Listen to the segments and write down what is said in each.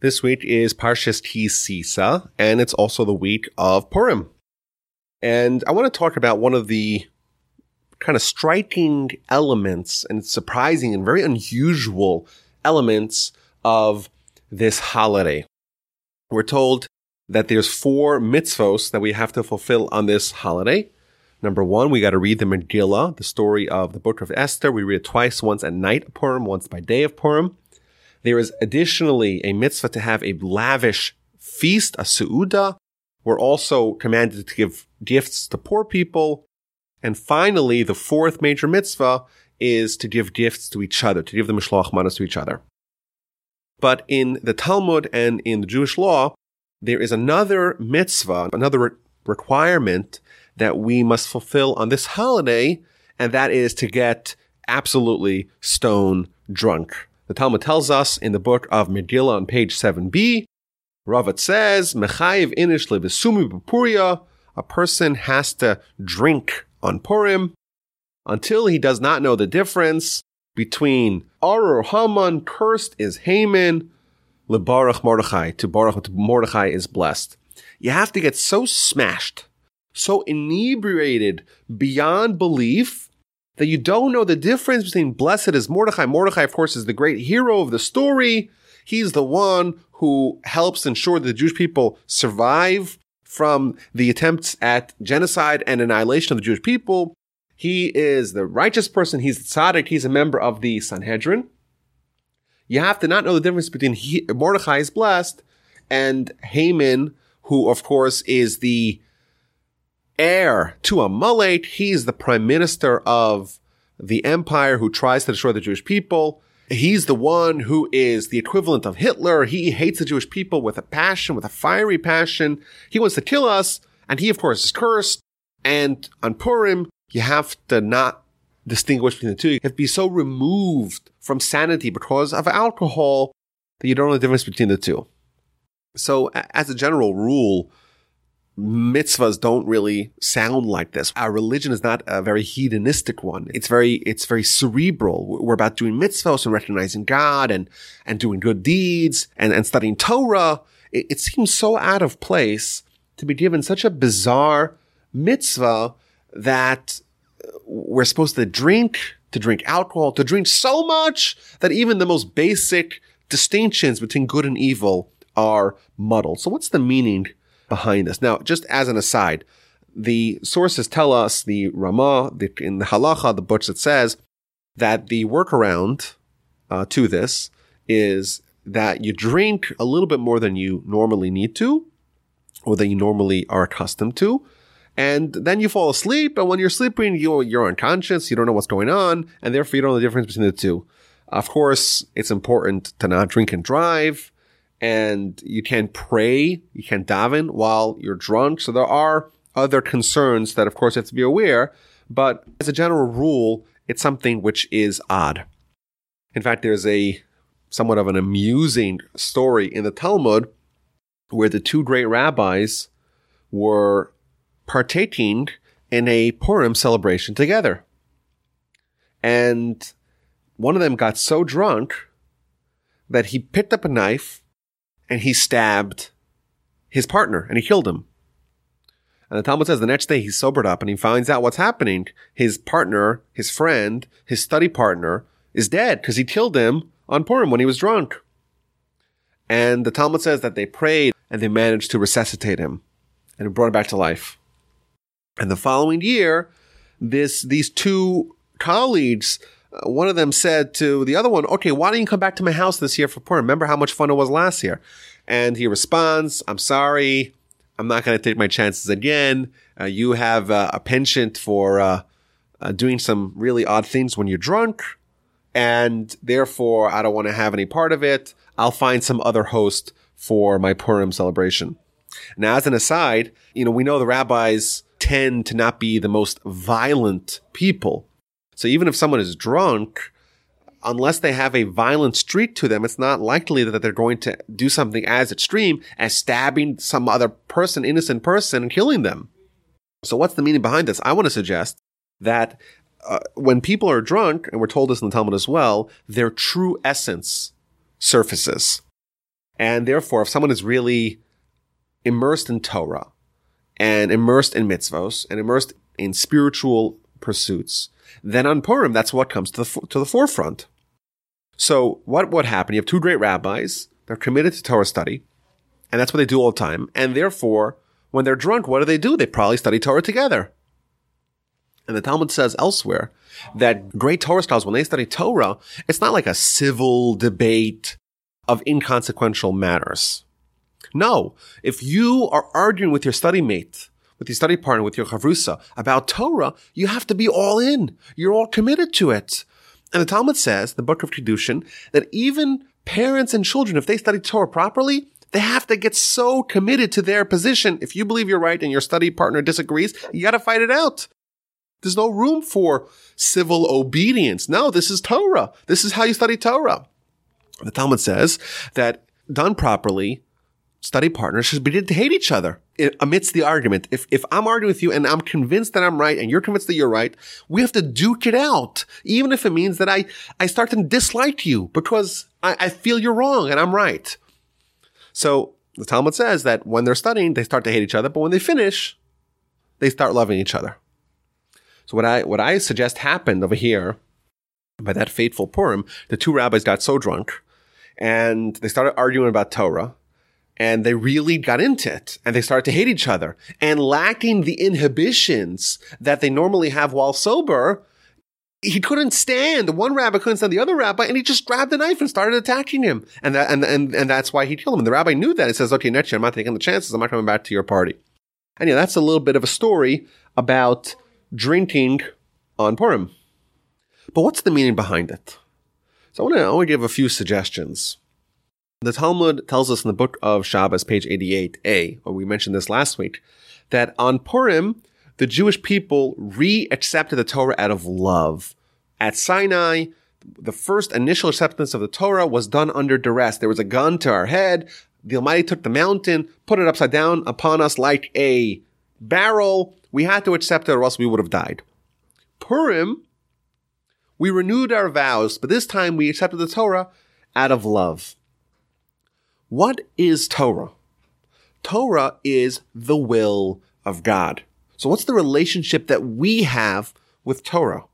This week is Parshas Ki Sisa, and it's also the week of Purim. And I want to talk about one of the kind of striking elements and surprising and very unusual elements of this holiday. We're told that there's four mitzvos that we have to fulfill on this holiday. Number one, we got to read the Megillah, the story of the book of Esther. We read it twice, once at night of Purim, once by day of Purim. There is additionally a mitzvah to have a lavish feast, a su'uda. We're also commanded to give gifts to poor people. And finally, the fourth major mitzvah is to give gifts to each other, to give the mishloach manos to each other. But in the Talmud and in the Jewish law, there is another mitzvah, another re- requirement that we must fulfill on this holiday, and that is to get absolutely stone drunk. The Talmud tells us in the book of Megillah on page 7b, Rava says, Mechayiv inish levesumi b'puria, a person has to drink on Purim until he does not know the difference between Arur Haman, cursed is Haman, lebarach Mordechai, to Baruch Mordechai is blessed. You have to get so smashed, so inebriated beyond belief that you don't know the difference between blessed is Mordechai. Mordechai, of course, is the great hero of the story. He's the one who helps ensure that the Jewish people survive from the attempts at genocide and annihilation of the Jewish people. He is the righteous person. He's the tzaddik. He's a member of the Sanhedrin. You have to not know the difference between he, Mordechai is blessed and Haman, who of course is the heir to a Amalek. He's the prime minister of the empire who tries to destroy the Jewish people. He's the one who is the equivalent of Hitler. He hates the Jewish people with a passion, with a fiery passion. He wants to kill us. And he, of course, is cursed. And on Purim, you have to not distinguish between the two. You have to be so removed from sanity because of alcohol that you don't know the difference between the two. So as a general rule, mitzvahs don't really sound like this. Our religion is not a very hedonistic one. It's very, it's very cerebral. We're about doing mitzvahs and recognizing God and, and doing good deeds and, and studying Torah. It, it seems so out of place to be given such a bizarre mitzvah that uh, we're supposed to drink, to drink alcohol, to drink so much that even the most basic distinctions between good and evil are muddled. So what's the meaning behind this. Now, just as an aside, the sources tell us, the Ramah, the, in the Halacha, the books, it says that the workaround uh, to this is that you drink a little bit more than you normally need to, or that you normally are accustomed to, and then you fall asleep. And when you're sleeping, you, you're unconscious, you don't know what's going on, and therefore you don't know the difference between the two. Of course, it's important to not drink and drive and you can pray, you can daven while you're drunk. So there are other concerns that, of course, you have to be aware. But as a general rule, it's something which is odd. In fact, there's a somewhat of an amusing story in the Talmud where the two great rabbis were partaking in a Purim celebration together. And one of them got so drunk that he picked up a knife and he stabbed his partner and he killed him. And the Talmud says the next day he's sobered up and he finds out what's happening. His partner, his friend, his study partner is dead because he killed him on Purim when he was drunk. And the Talmud says that they prayed and they managed to resuscitate him and brought him back to life. And the following year, this, these two colleagues uh, one of them said to the other one, okay, why don't you come back to my house this year for Purim? Remember how much fun it was last year? And he responds, I'm sorry. I'm not going to take my chances again. Uh, you have uh, a penchant for uh, uh, doing some really odd things when you're drunk. And therefore, I don't want to have any part of it. I'll find some other host for my Purim celebration. Now, as an aside, you know, we know the rabbis tend to not be the most violent people. So even if someone is drunk, unless they have a violent streak to them, it's not likely that they're going to do something as extreme as stabbing some other person, innocent person, and killing them. So what's the meaning behind this? I want to suggest that uh, when people are drunk, and we're told this in the Talmud as well, their true essence surfaces. And therefore, if someone is really immersed in Torah and immersed in mitzvos and immersed in spiritual pursuits, then on Purim, that's what comes to the, to the forefront. So what would happen? You have two great rabbis. They're committed to Torah study. And that's what they do all the time. And therefore, when they're drunk, what do they do? They probably study Torah together. And the Talmud says elsewhere that great Torah scholars, when they study Torah, it's not like a civil debate of inconsequential matters. No, if you are arguing with your study mate, with your study partner, with your chavrusa about Torah, you have to be all in. You're all committed to it. And the Talmud says, the book of Kiddushin, that even parents and children, if they study Torah properly, they have to get so committed to their position. If you believe you're right and your study partner disagrees, you got to fight it out. There's no room for civil obedience. No, this is Torah. This is how you study Torah. The Talmud says that done properly, study partners should begin to hate each other amidst the argument. If, if I'm arguing with you and I'm convinced that I'm right and you're convinced that you're right, we have to duke it out. Even if it means that I, I start to dislike you because I, I feel you're wrong and I'm right. So the Talmud says that when they're studying, they start to hate each other, but when they finish, they start loving each other. So what I, what I suggest happened over here by that fateful Purim, the two rabbis got so drunk and they started arguing about Torah and they really got into it and they started to hate each other and lacking the inhibitions that they normally have while sober. He couldn't stand one rabbi couldn't stand the other rabbi, and he just grabbed a knife and started attacking him. And that, and, and, and that's why he killed him. And the rabbi knew that. He says, okay, next year I'm not taking the chances. I'm not coming back to your party. And yeah, that's a little bit of a story about drinking on Purim. But what's the meaning behind it? So I want to, I want to give a few suggestions. The Talmud tells us in the book of Shabbos, page 88a, or we mentioned this last week, that on Purim, the Jewish people re-accepted the Torah out of love. At Sinai, the first initial acceptance of the Torah was done under duress. There was a gun to our head. The Almighty took the mountain, put it upside down upon us like a barrel. We had to accept it or else we would have died. Purim, we renewed our vows, but this time we accepted the Torah out of love. What is Torah? Torah is the will of God. So what's the relationship that we have with Torah?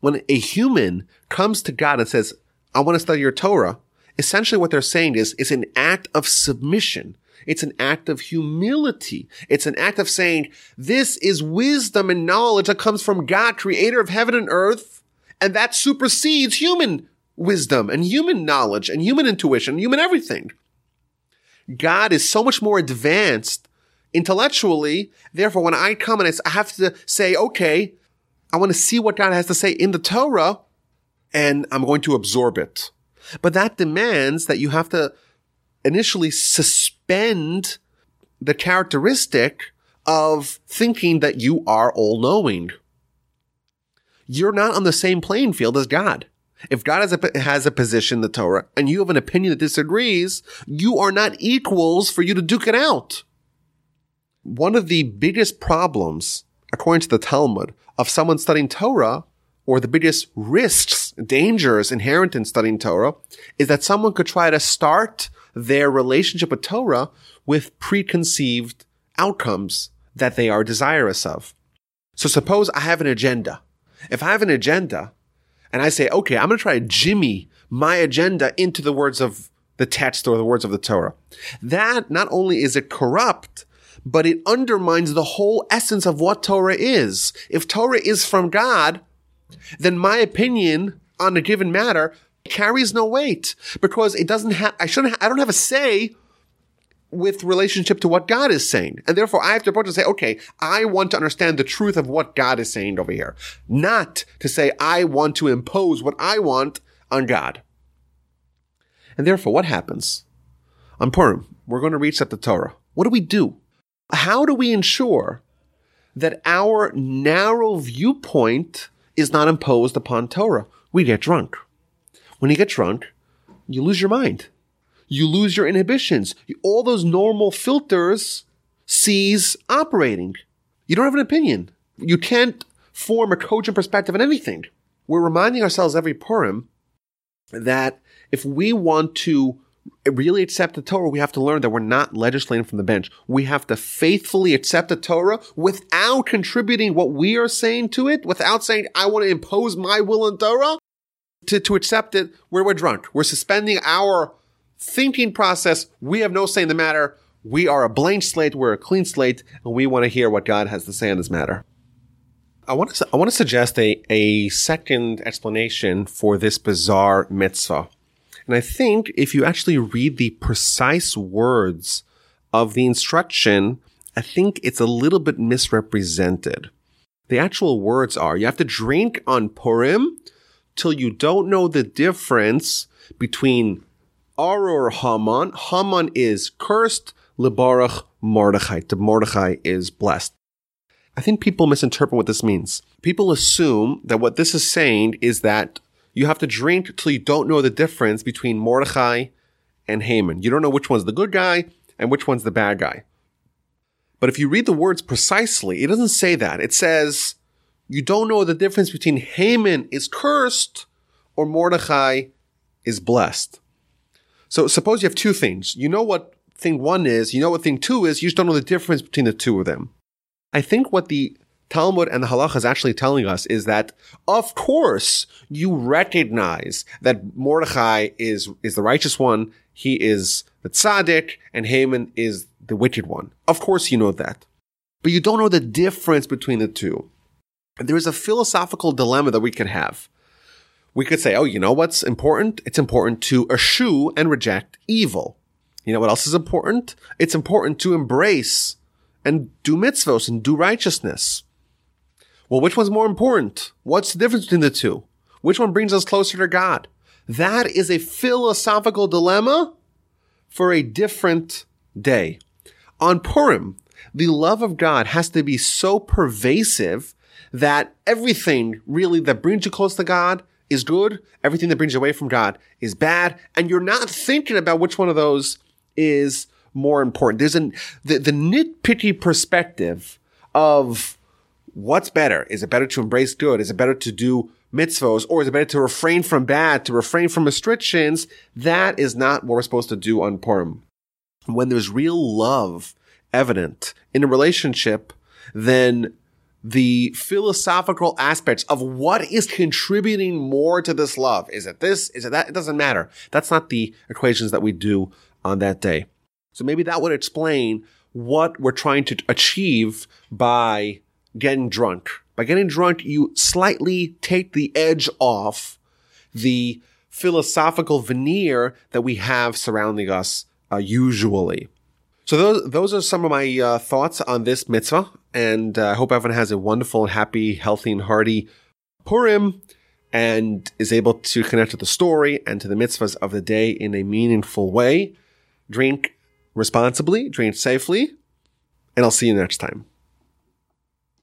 When a human comes to God and says, I want to study your Torah, essentially what they're saying is, it's an act of submission. It's an act of humility. It's an act of saying, this is wisdom and knowledge that comes from God, creator of heaven and earth, and that supersedes human wisdom and human knowledge and human intuition, human everything. God is so much more advanced intellectually. Therefore, when I come and I have to say, okay, I want to see what God has to say in the Torah and I'm going to absorb it. But that demands that you have to initially suspend the characteristic of thinking that you are all knowing. You're not on the same playing field as God. If God has a, has a position in the Torah and you have an opinion that disagrees, you are not equals for you to duke it out. One of the biggest problems, according to the Talmud, of someone studying Torah, or the biggest risks, dangers inherent in studying Torah, is that someone could try to start their relationship with Torah with preconceived outcomes that they are desirous of. So suppose I have an agenda. If I have an agenda and I say, okay, I'm going to try to jimmy my agenda into the words of the text or the words of the Torah. That not only is it corrupt, but it undermines the whole essence of what Torah is. If Torah is from God, then my opinion on a given matter carries no weight because it doesn't have, I shouldn't, ha- I don't have a say with relationship to what God is saying. And therefore I have to approach and say, okay, I want to understand the truth of what God is saying over here. Not to say I want to impose what I want on God. And therefore what happens? On Purim, we're going to at the Torah. What do we do? How do we ensure that our narrow viewpoint is not imposed upon Torah? We get drunk. When you get drunk, you lose your mind you lose your inhibitions. All those normal filters cease operating. You don't have an opinion. You can't form a cogent perspective on anything. We're reminding ourselves every Purim that if we want to really accept the Torah, we have to learn that we're not legislating from the bench. We have to faithfully accept the Torah without contributing what we are saying to it, without saying, I want to impose my will on Torah. To, to accept it, where we're drunk. We're suspending our thinking process. We have no say in the matter. We are a blank slate. We're a clean slate, and we want to hear what God has to say on this matter. I want to I want to suggest a a second explanation for this bizarre mitzvah. And I think if you actually read the precise words of the instruction, I think it's a little bit misrepresented. The actual words are you have to drink on Purim till you don't know the difference between Arur Haman. Haman is cursed, Libarach Mordechai. The Mordechai is blessed. I think people misinterpret what this means. People assume that what this is saying is that you have to drink till you don't know the difference between Mordechai and Haman. You don't know which one's the good guy and which one's the bad guy. But if you read the words precisely, it doesn't say that. It says you don't know the difference between Haman is cursed or Mordechai is blessed. So suppose you have two things. You know what thing one is, you know what thing two is, you just don't know the difference between the two of them. I think what the Talmud and the Halacha is actually telling us is that, of course, you recognize that Mordechai is, is the righteous one. He is the tzaddik and Haman is the wicked one. Of course you know that. But you don't know the difference between the two. And there is a philosophical dilemma that we can have. We could say, oh, you know what's important? It's important to eschew and reject evil. You know what else is important? It's important to embrace and do mitzvos and do righteousness. Well, which one's more important? What's the difference between the two? Which one brings us closer to God? That is a philosophical dilemma for a different day. On Purim, the love of God has to be so pervasive that everything really that brings you close to God is good. Everything that brings you away from God is bad. And you're not thinking about which one of those is more important. There's an, the, the nitpicky perspective of what's better? Is it better to embrace good? Is it better to do mitzvos or is it better to refrain from bad, to refrain from restrictions? That is not what we're supposed to do on Purim. When there's real love evident in a relationship, then the philosophical aspects of what is contributing more to this love. Is it this? Is it that? It doesn't matter. That's not the equations that we do on that day. So maybe that would explain what we're trying to achieve by getting drunk. By getting drunk, you slightly take the edge off the philosophical veneer that we have surrounding us uh, usually. So those those are some of my uh, thoughts on this mitzvah, and uh, I hope everyone has a wonderful, happy, healthy, and hearty Purim, and is able to connect to the story and to the mitzvahs of the day in a meaningful way. Drink responsibly, drink safely, and I'll see you next time.